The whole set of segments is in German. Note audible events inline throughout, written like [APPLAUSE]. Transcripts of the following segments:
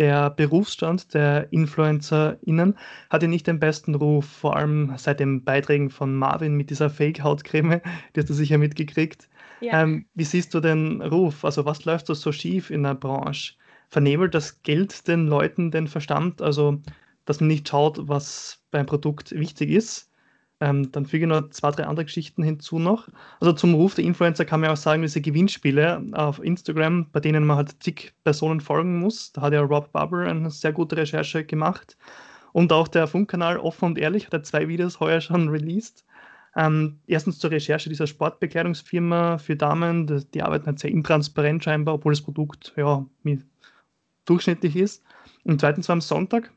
der Berufsstand der InfluencerInnen hat ja nicht den besten Ruf, vor allem seit den Beiträgen von Marvin mit dieser Fake-Hautcreme, die hast du sicher mitgekriegt. Ja. Ähm, wie siehst du den Ruf? Also was läuft da so schief in der Branche? Vernebelt das Geld den Leuten den Verstand? Also, dass man nicht schaut, was beim Produkt wichtig ist? Ähm, dann füge ich noch zwei, drei andere Geschichten hinzu noch. Also zum Ruf der Influencer kann man auch sagen, diese Gewinnspiele auf Instagram, bei denen man halt zig Personen folgen muss. Da hat ja Rob Barber eine sehr gute Recherche gemacht. Und auch der Funkkanal Offen und Ehrlich hat ja zwei Videos heuer schon released. Ähm, erstens zur Recherche dieser Sportbekleidungsfirma für Damen. Die, die arbeiten halt sehr intransparent scheinbar, obwohl das Produkt ja durchschnittlich ist. Und zweitens war am Sonntag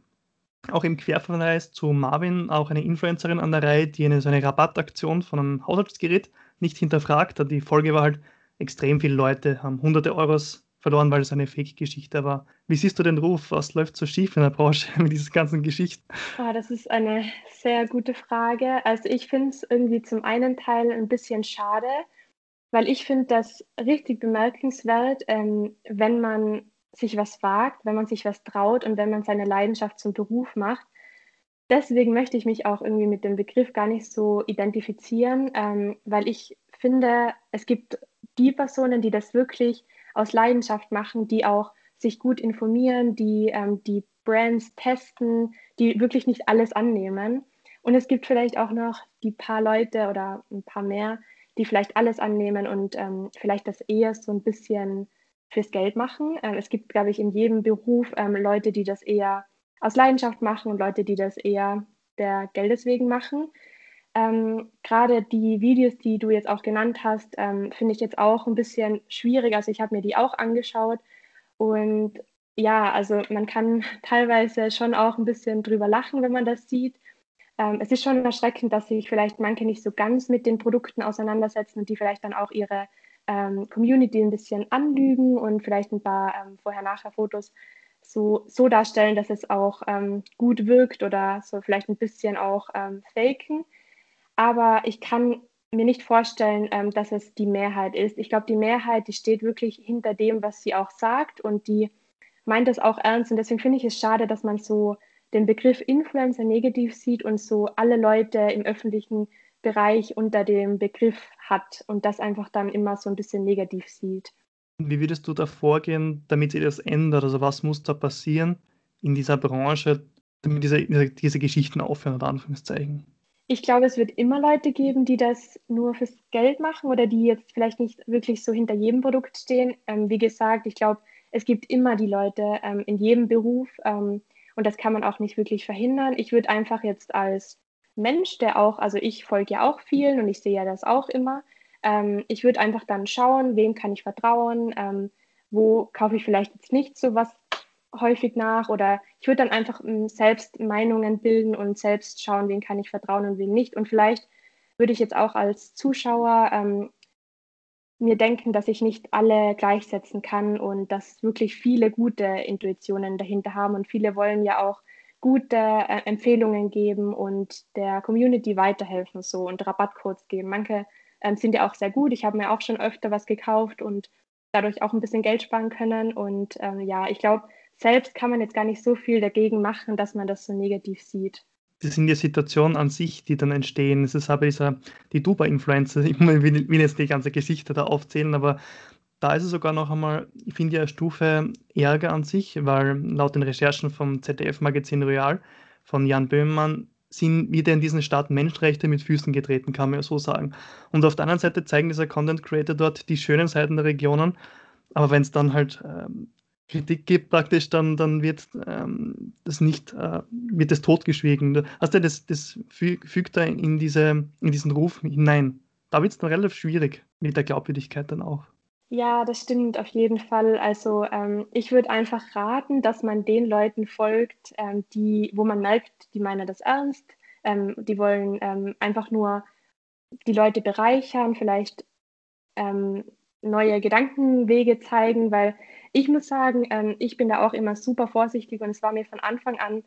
auch im Querverweis zu Marvin auch eine Influencerin an der Reihe, die eine, so eine Rabattaktion von einem Haushaltsgerät nicht hinterfragt hat. Die Folge war halt, extrem viele Leute haben hunderte Euros verloren, weil es eine Fake-Geschichte war. Wie siehst du den Ruf? Was läuft so schief in der Branche [LAUGHS] mit diesen ganzen Geschichten? Oh, das ist eine sehr gute Frage. Also ich finde es irgendwie zum einen Teil ein bisschen schade, weil ich finde das richtig bemerkenswert, ähm, wenn man sich was wagt, wenn man sich was traut und wenn man seine Leidenschaft zum Beruf macht. Deswegen möchte ich mich auch irgendwie mit dem Begriff gar nicht so identifizieren, ähm, weil ich finde, es gibt die Personen, die das wirklich aus Leidenschaft machen, die auch sich gut informieren, die ähm, die Brands testen, die wirklich nicht alles annehmen. Und es gibt vielleicht auch noch die paar Leute oder ein paar mehr, die vielleicht alles annehmen und ähm, vielleicht das eher so ein bisschen fürs Geld machen. Ähm, es gibt, glaube ich, in jedem Beruf ähm, Leute, die das eher aus Leidenschaft machen und Leute, die das eher der Geldes wegen machen. Ähm, Gerade die Videos, die du jetzt auch genannt hast, ähm, finde ich jetzt auch ein bisschen schwierig. Also ich habe mir die auch angeschaut und ja, also man kann [LAUGHS] teilweise schon auch ein bisschen drüber lachen, wenn man das sieht. Ähm, es ist schon erschreckend, dass sich vielleicht manche nicht so ganz mit den Produkten auseinandersetzen und die vielleicht dann auch ihre ähm, Community ein bisschen anlügen und vielleicht ein paar ähm, Vorher-Nachher-Fotos so, so darstellen, dass es auch ähm, gut wirkt oder so vielleicht ein bisschen auch ähm, faken. Aber ich kann mir nicht vorstellen, ähm, dass es die Mehrheit ist. Ich glaube, die Mehrheit, die steht wirklich hinter dem, was sie auch sagt und die meint das auch ernst. Und deswegen finde ich es schade, dass man so den Begriff Influencer negativ sieht und so alle Leute im öffentlichen Bereich unter dem Begriff hat und das einfach dann immer so ein bisschen negativ sieht. Wie würdest du da vorgehen, damit sich das ändert? Also was muss da passieren in dieser Branche, damit diese, diese Geschichten aufhören, oder Anführungszeichen? Ich glaube, es wird immer Leute geben, die das nur fürs Geld machen oder die jetzt vielleicht nicht wirklich so hinter jedem Produkt stehen. Ähm, wie gesagt, ich glaube, es gibt immer die Leute ähm, in jedem Beruf ähm, und das kann man auch nicht wirklich verhindern. Ich würde einfach jetzt als Mensch, der auch, also ich folge ja auch vielen und ich sehe ja das auch immer. Ähm, ich würde einfach dann schauen, wem kann ich vertrauen, ähm, wo kaufe ich vielleicht jetzt nicht so was häufig nach oder ich würde dann einfach ähm, selbst Meinungen bilden und selbst schauen, wen kann ich vertrauen und wen nicht. Und vielleicht würde ich jetzt auch als Zuschauer ähm, mir denken, dass ich nicht alle gleichsetzen kann und dass wirklich viele gute Intuitionen dahinter haben und viele wollen ja auch gute äh, Empfehlungen geben und der Community weiterhelfen so und Rabattcodes geben. Manche ähm, sind ja auch sehr gut. Ich habe mir auch schon öfter was gekauft und dadurch auch ein bisschen Geld sparen können. Und ähm, ja, ich glaube, selbst kann man jetzt gar nicht so viel dagegen machen, dass man das so negativ sieht. Das sind die Situationen an sich, die dann entstehen. Es ist aber dieser, die Duba-Influencer, [LAUGHS] ich will jetzt die ganze Geschichte da aufzählen, aber da ist es sogar noch einmal, ich finde ja eine Stufe Ärger an sich, weil laut den Recherchen vom ZDF-Magazin Royal von Jan Böhmermann sind wieder in diesen Staaten Menschenrechte mit Füßen getreten, kann man ja so sagen. Und auf der anderen Seite zeigen dieser Content Creator dort die schönen Seiten der Regionen, aber wenn es dann halt ähm, Kritik gibt praktisch, dann, dann wird ähm, das nicht, äh, wird das totgeschwiegen. Also das, das fügt da in, diese, in diesen Ruf hinein. Da wird es dann relativ schwierig mit der Glaubwürdigkeit dann auch. Ja, das stimmt auf jeden Fall. Also ähm, ich würde einfach raten, dass man den Leuten folgt, ähm, die, wo man merkt, die meinen das ernst. Ähm, die wollen ähm, einfach nur die Leute bereichern, vielleicht ähm, neue Gedankenwege zeigen, weil ich muss sagen, ähm, ich bin da auch immer super vorsichtig und es war mir von Anfang an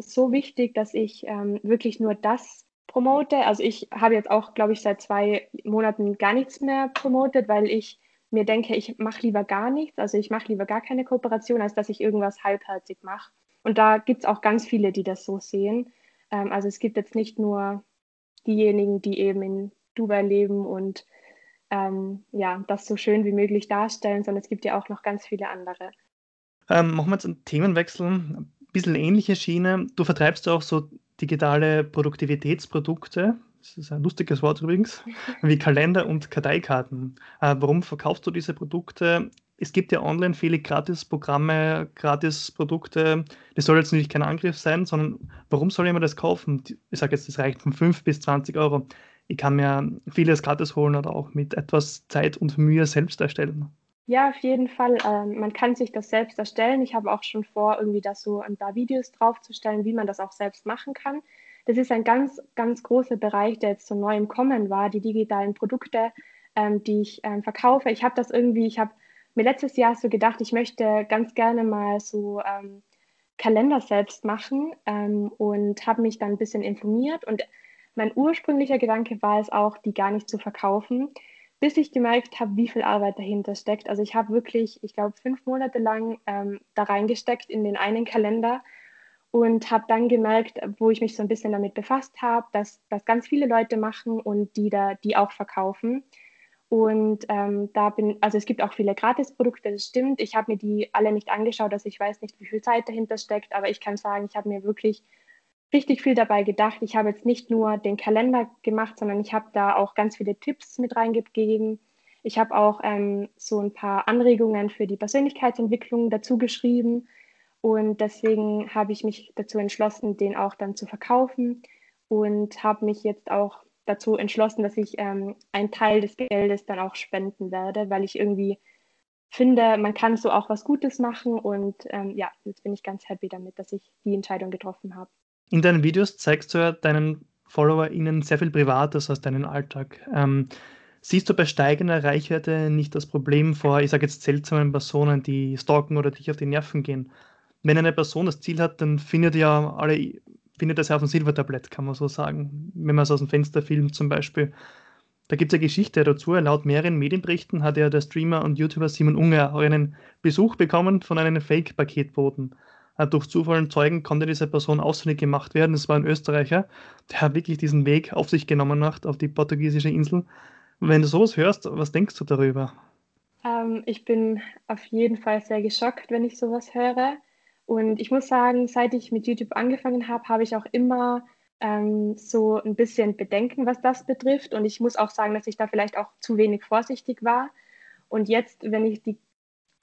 so wichtig, dass ich wirklich nur das promote. Also ich habe jetzt auch, glaube ich, seit zwei Monaten gar nichts mehr promotet, weil ich mir denke, ich mache lieber gar nichts, also ich mache lieber gar keine Kooperation, als dass ich irgendwas halbherzig mache. Und da gibt es auch ganz viele, die das so sehen. Ähm, also es gibt jetzt nicht nur diejenigen, die eben in Dubai leben und ähm, ja, das so schön wie möglich darstellen, sondern es gibt ja auch noch ganz viele andere. Ähm, machen wir jetzt einen Themenwechsel, ein bisschen ähnliche Schiene. Du vertreibst auch so digitale Produktivitätsprodukte, das ist ein lustiges Wort übrigens, [LAUGHS] wie Kalender und Karteikarten. Äh, warum verkaufst du diese Produkte? Es gibt ja online viele Gratis-Programme, Gratis-Produkte. Das soll jetzt natürlich kein Angriff sein, sondern warum soll jemand das kaufen? Ich sage jetzt, das reicht von 5 bis 20 Euro. Ich kann mir vieles gratis holen oder auch mit etwas Zeit und Mühe selbst erstellen. Ja, auf jeden Fall. Ähm, man kann sich das selbst erstellen. Ich habe auch schon vor, irgendwie da so ein paar Videos draufzustellen, wie man das auch selbst machen kann. Das ist ein ganz, ganz großer Bereich, der jetzt so neu im Kommen war, die digitalen Produkte, ähm, die ich ähm, verkaufe. Ich habe das irgendwie, ich habe mir letztes Jahr so gedacht, ich möchte ganz gerne mal so ähm, Kalender selbst machen ähm, und habe mich dann ein bisschen informiert. Und mein ursprünglicher Gedanke war es auch, die gar nicht zu verkaufen, bis ich gemerkt habe, wie viel Arbeit dahinter steckt. Also ich habe wirklich, ich glaube, fünf Monate lang ähm, da reingesteckt in den einen Kalender und habe dann gemerkt, wo ich mich so ein bisschen damit befasst habe, dass das ganz viele Leute machen und die da die auch verkaufen. Und ähm, da bin, also es gibt auch viele Gratisprodukte, das stimmt. Ich habe mir die alle nicht angeschaut, also ich weiß nicht, wie viel Zeit dahinter steckt, aber ich kann sagen, ich habe mir wirklich richtig viel dabei gedacht. Ich habe jetzt nicht nur den Kalender gemacht, sondern ich habe da auch ganz viele Tipps mit reingegeben. Ich habe auch ähm, so ein paar Anregungen für die Persönlichkeitsentwicklung dazu geschrieben. Und deswegen habe ich mich dazu entschlossen, den auch dann zu verkaufen und habe mich jetzt auch dazu entschlossen, dass ich ähm, einen Teil des Geldes dann auch spenden werde, weil ich irgendwie finde, man kann so auch was Gutes machen. Und ähm, ja, jetzt bin ich ganz happy damit, dass ich die Entscheidung getroffen habe. In deinen Videos zeigst du ja deinen FollowerInnen sehr viel Privates aus deinem Alltag. Ähm, siehst du bei steigender Reichweite nicht das Problem vor, ich sage jetzt seltsamen Personen, die stalken oder dich auf die Nerven gehen? Wenn eine Person das Ziel hat, dann findet ja alle, findet das ja auf dem Silbertablett, kann man so sagen. Wenn man es aus dem Fenster filmt zum Beispiel. Da gibt es eine Geschichte dazu. Laut mehreren Medienberichten hat ja der Streamer und YouTuber Simon Unger auch einen Besuch bekommen von einem Fake-Paketboten. Äh, durch Zufall Zeugen konnte diese Person ausfindig gemacht werden. Es war ein Österreicher, der wirklich diesen Weg auf sich genommen hat, auf die portugiesische Insel. Wenn du sowas hörst, was denkst du darüber? Ähm, ich bin auf jeden Fall sehr geschockt, wenn ich sowas höre. Und ich muss sagen, seit ich mit YouTube angefangen habe, habe ich auch immer ähm, so ein bisschen Bedenken, was das betrifft. Und ich muss auch sagen, dass ich da vielleicht auch zu wenig vorsichtig war. Und jetzt, wenn ich die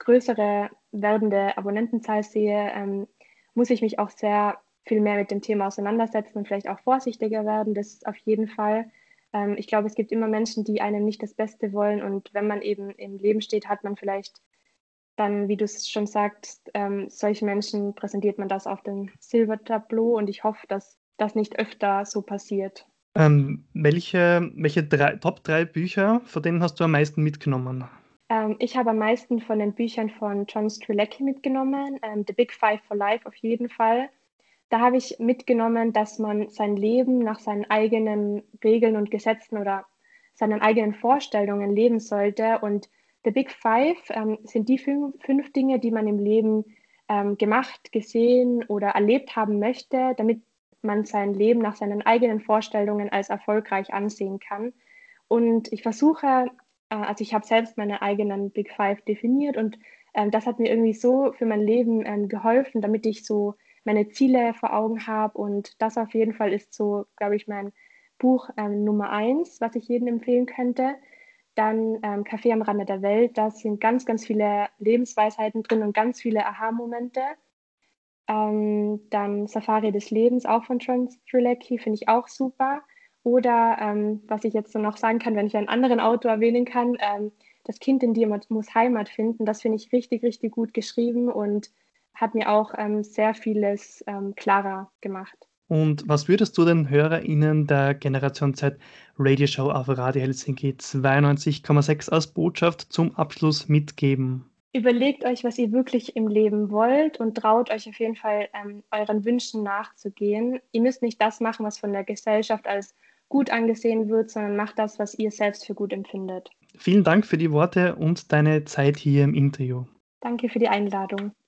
größere werdende Abonnentenzahl sehe, ähm, muss ich mich auch sehr viel mehr mit dem Thema auseinandersetzen und vielleicht auch vorsichtiger werden. Das ist auf jeden Fall. Ähm, ich glaube, es gibt immer Menschen, die einem nicht das Beste wollen. Und wenn man eben im Leben steht, hat man vielleicht dann, wie du es schon sagst, ähm, solche Menschen präsentiert man das auf dem Silbertableau. Und ich hoffe, dass das nicht öfter so passiert. Ähm, welche welche drei, Top 3 Bücher, von denen hast du am meisten mitgenommen? Ähm, ich habe am meisten von den Büchern von John Strzelecki mitgenommen, ähm, The Big Five for Life auf jeden Fall. Da habe ich mitgenommen, dass man sein Leben nach seinen eigenen Regeln und Gesetzen oder seinen eigenen Vorstellungen leben sollte. Und The Big Five ähm, sind die fünf, fünf, Dinge, die man im Leben ähm, gemacht, gesehen oder erlebt haben möchte, damit man sein Leben nach seinen eigenen Vorstellungen als erfolgreich ansehen kann. Und ich versuche äh, also ich habe selbst meine eigenen Big Five definiert und ähm, das hat mir irgendwie so für mein Leben ähm, geholfen, damit ich so meine Ziele vor Augen habe und das auf jeden Fall ist so, glaube ich, mein Buch ähm, Nummer eins, was ich jedem empfehlen könnte. Dann ähm, Café am Rande der Welt, da sind ganz, ganz viele Lebensweisheiten drin und ganz viele Aha-Momente. Ähm, dann Safari des Lebens, auch von John Strzelecki, finde ich auch super. Oder ähm, was ich jetzt so noch sagen kann, wenn ich einen anderen Autor erwähnen kann, ähm, das Kind in dir muss Heimat finden. Das finde ich richtig, richtig gut geschrieben und hat mir auch ähm, sehr vieles ähm, klarer gemacht. Und was würdest du den HörerInnen der Generation Z Radioshow auf Radio Helsinki 92,6 als Botschaft zum Abschluss mitgeben? Überlegt euch, was ihr wirklich im Leben wollt und traut euch auf jeden Fall ähm, euren Wünschen nachzugehen. Ihr müsst nicht das machen, was von der Gesellschaft als gut angesehen wird, sondern macht das, was ihr selbst für gut empfindet. vielen Dank für die Worte und deine Zeit hier im Interview. Danke für die Einladung.